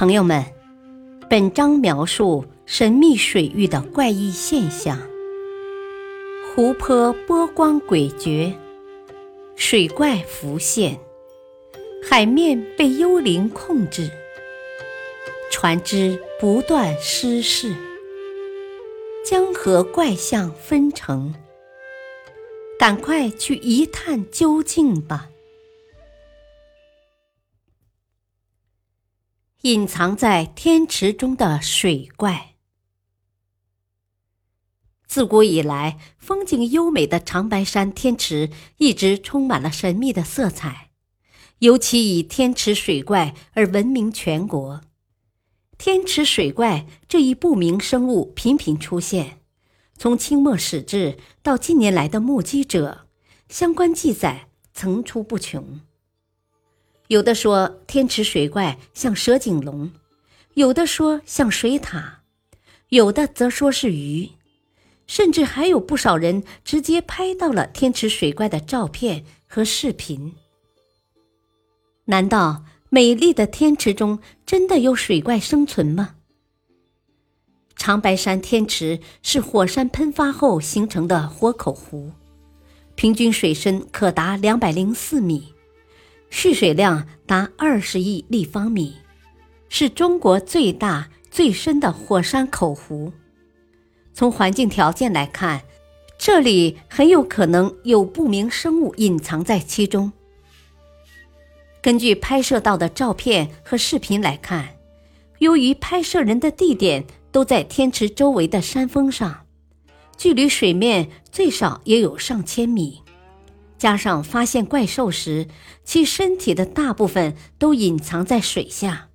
朋友们，本章描述神秘水域的怪异现象：湖泊波光诡谲，水怪浮现，海面被幽灵控制，船只不断失事，江河怪象纷呈。赶快去一探究竟吧！隐藏在天池中的水怪。自古以来，风景优美的长白山天池一直充满了神秘的色彩，尤其以天池水怪而闻名全国。天池水怪这一不明生物频频出现，从清末始至到近年来的目击者，相关记载层出不穷。有的说天池水怪像蛇颈龙，有的说像水獭，有的则说是鱼，甚至还有不少人直接拍到了天池水怪的照片和视频。难道美丽的天池中真的有水怪生存吗？长白山天池是火山喷发后形成的活口湖，平均水深可达两百零四米。蓄水量达二十亿立方米，是中国最大最深的火山口湖。从环境条件来看，这里很有可能有不明生物隐藏在其中。根据拍摄到的照片和视频来看，由于拍摄人的地点都在天池周围的山峰上，距离水面最少也有上千米。加上发现怪兽时，其身体的大部分都隐藏在水下，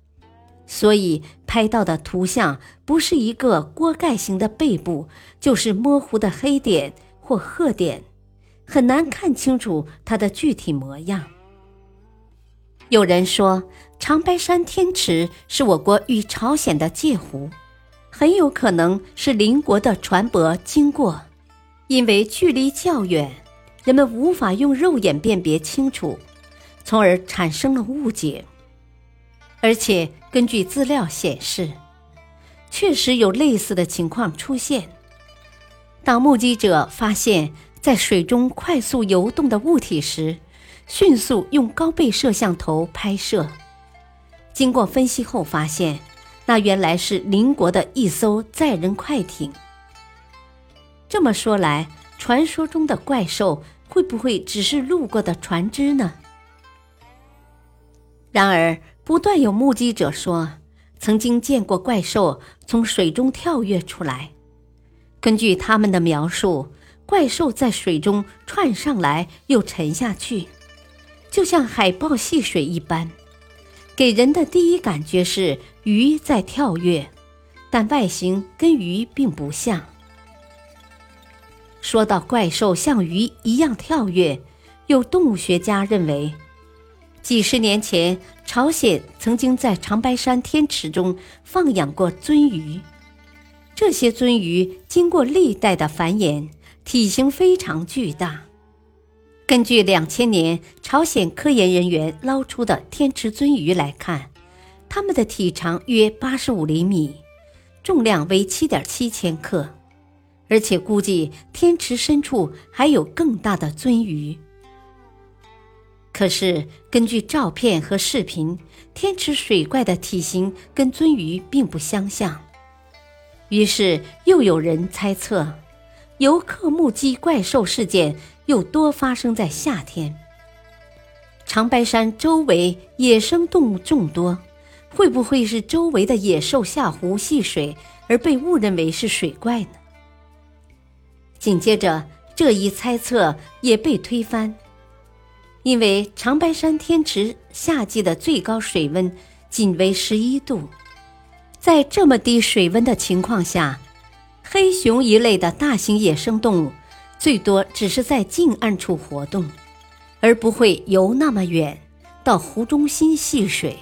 所以拍到的图像不是一个锅盖形的背部，就是模糊的黑点或褐点，很难看清楚它的具体模样。有人说，长白山天池是我国与朝鲜的界湖，很有可能是邻国的船舶经过，因为距离较远。人们无法用肉眼辨别清楚，从而产生了误解。而且根据资料显示，确实有类似的情况出现。当目击者发现，在水中快速游动的物体时，迅速用高倍摄像头拍摄。经过分析后发现，那原来是邻国的一艘载人快艇。这么说来，传说中的怪兽。会不会只是路过的船只呢？然而，不断有目击者说，曾经见过怪兽从水中跳跃出来。根据他们的描述，怪兽在水中窜上来又沉下去，就像海豹戏水一般，给人的第一感觉是鱼在跳跃，但外形跟鱼并不像。说到怪兽像鱼一样跳跃，有动物学家认为，几十年前朝鲜曾经在长白山天池中放养过鳟鱼，这些鳟鱼经过历代的繁衍，体型非常巨大。根据两千年朝鲜科研人员捞出的天池鳟鱼来看，它们的体长约八十五厘米，重量为七点七千克。而且估计天池深处还有更大的鳟鱼。可是根据照片和视频，天池水怪的体型跟鳟鱼并不相像。于是又有人猜测，游客目击怪兽事件又多发生在夏天。长白山周围野生动物众多，会不会是周围的野兽下湖戏水，而被误认为是水怪呢？紧接着，这一猜测也被推翻，因为长白山天池夏季的最高水温仅为十一度，在这么低水温的情况下，黑熊一类的大型野生动物最多只是在近岸处活动，而不会游那么远到湖中心戏水。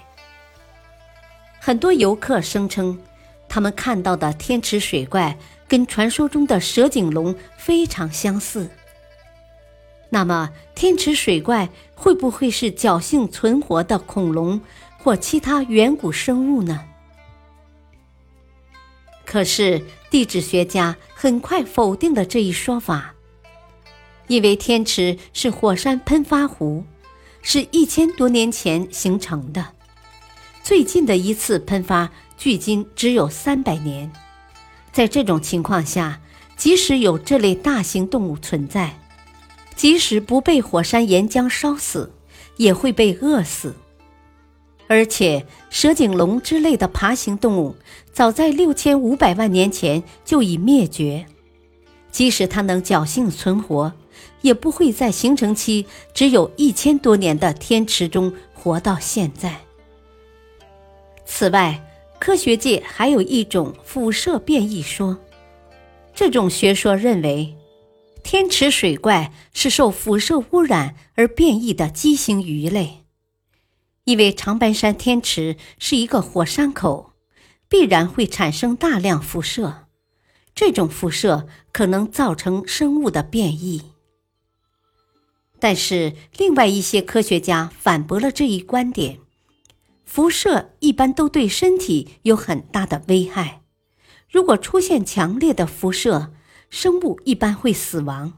很多游客声称，他们看到的天池水怪。跟传说中的蛇颈龙非常相似。那么，天池水怪会不会是侥幸存活的恐龙或其他远古生物呢？可是地质学家很快否定了这一说法，因为天池是火山喷发湖，是一千多年前形成的，最近的一次喷发距今只有三百年。在这种情况下，即使有这类大型动物存在，即使不被火山岩浆烧死，也会被饿死。而且，蛇颈龙之类的爬行动物，早在六千五百万年前就已灭绝。即使它能侥幸存活，也不会在形成期只有一千多年的天池中活到现在。此外，科学界还有一种辐射变异说，这种学说认为，天池水怪是受辐射污染而变异的畸形鱼类。因为长白山天池是一个火山口，必然会产生大量辐射，这种辐射可能造成生物的变异。但是，另外一些科学家反驳了这一观点：辐射一般都对身体有很大的危害，如果出现强烈的辐射，生物一般会死亡，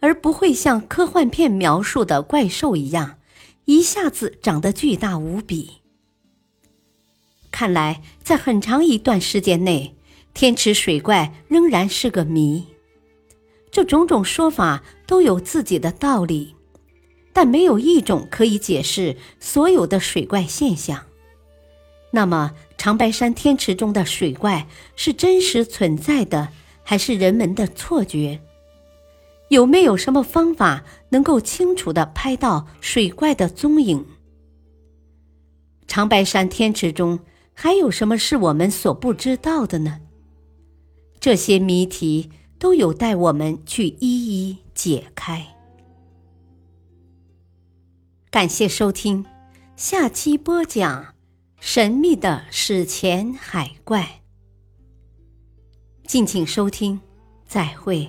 而不会像科幻片描述的怪兽一样。一下子长得巨大无比。看来，在很长一段时间内，天池水怪仍然是个谜。这种种说法都有自己的道理，但没有一种可以解释所有的水怪现象。那么，长白山天池中的水怪是真实存在的，还是人们的错觉？有没有什么方法能够清楚的拍到水怪的踪影？长白山天池中还有什么是我们所不知道的呢？这些谜题都有待我们去一一解开。感谢收听，下期播讲神秘的史前海怪。敬请收听，再会。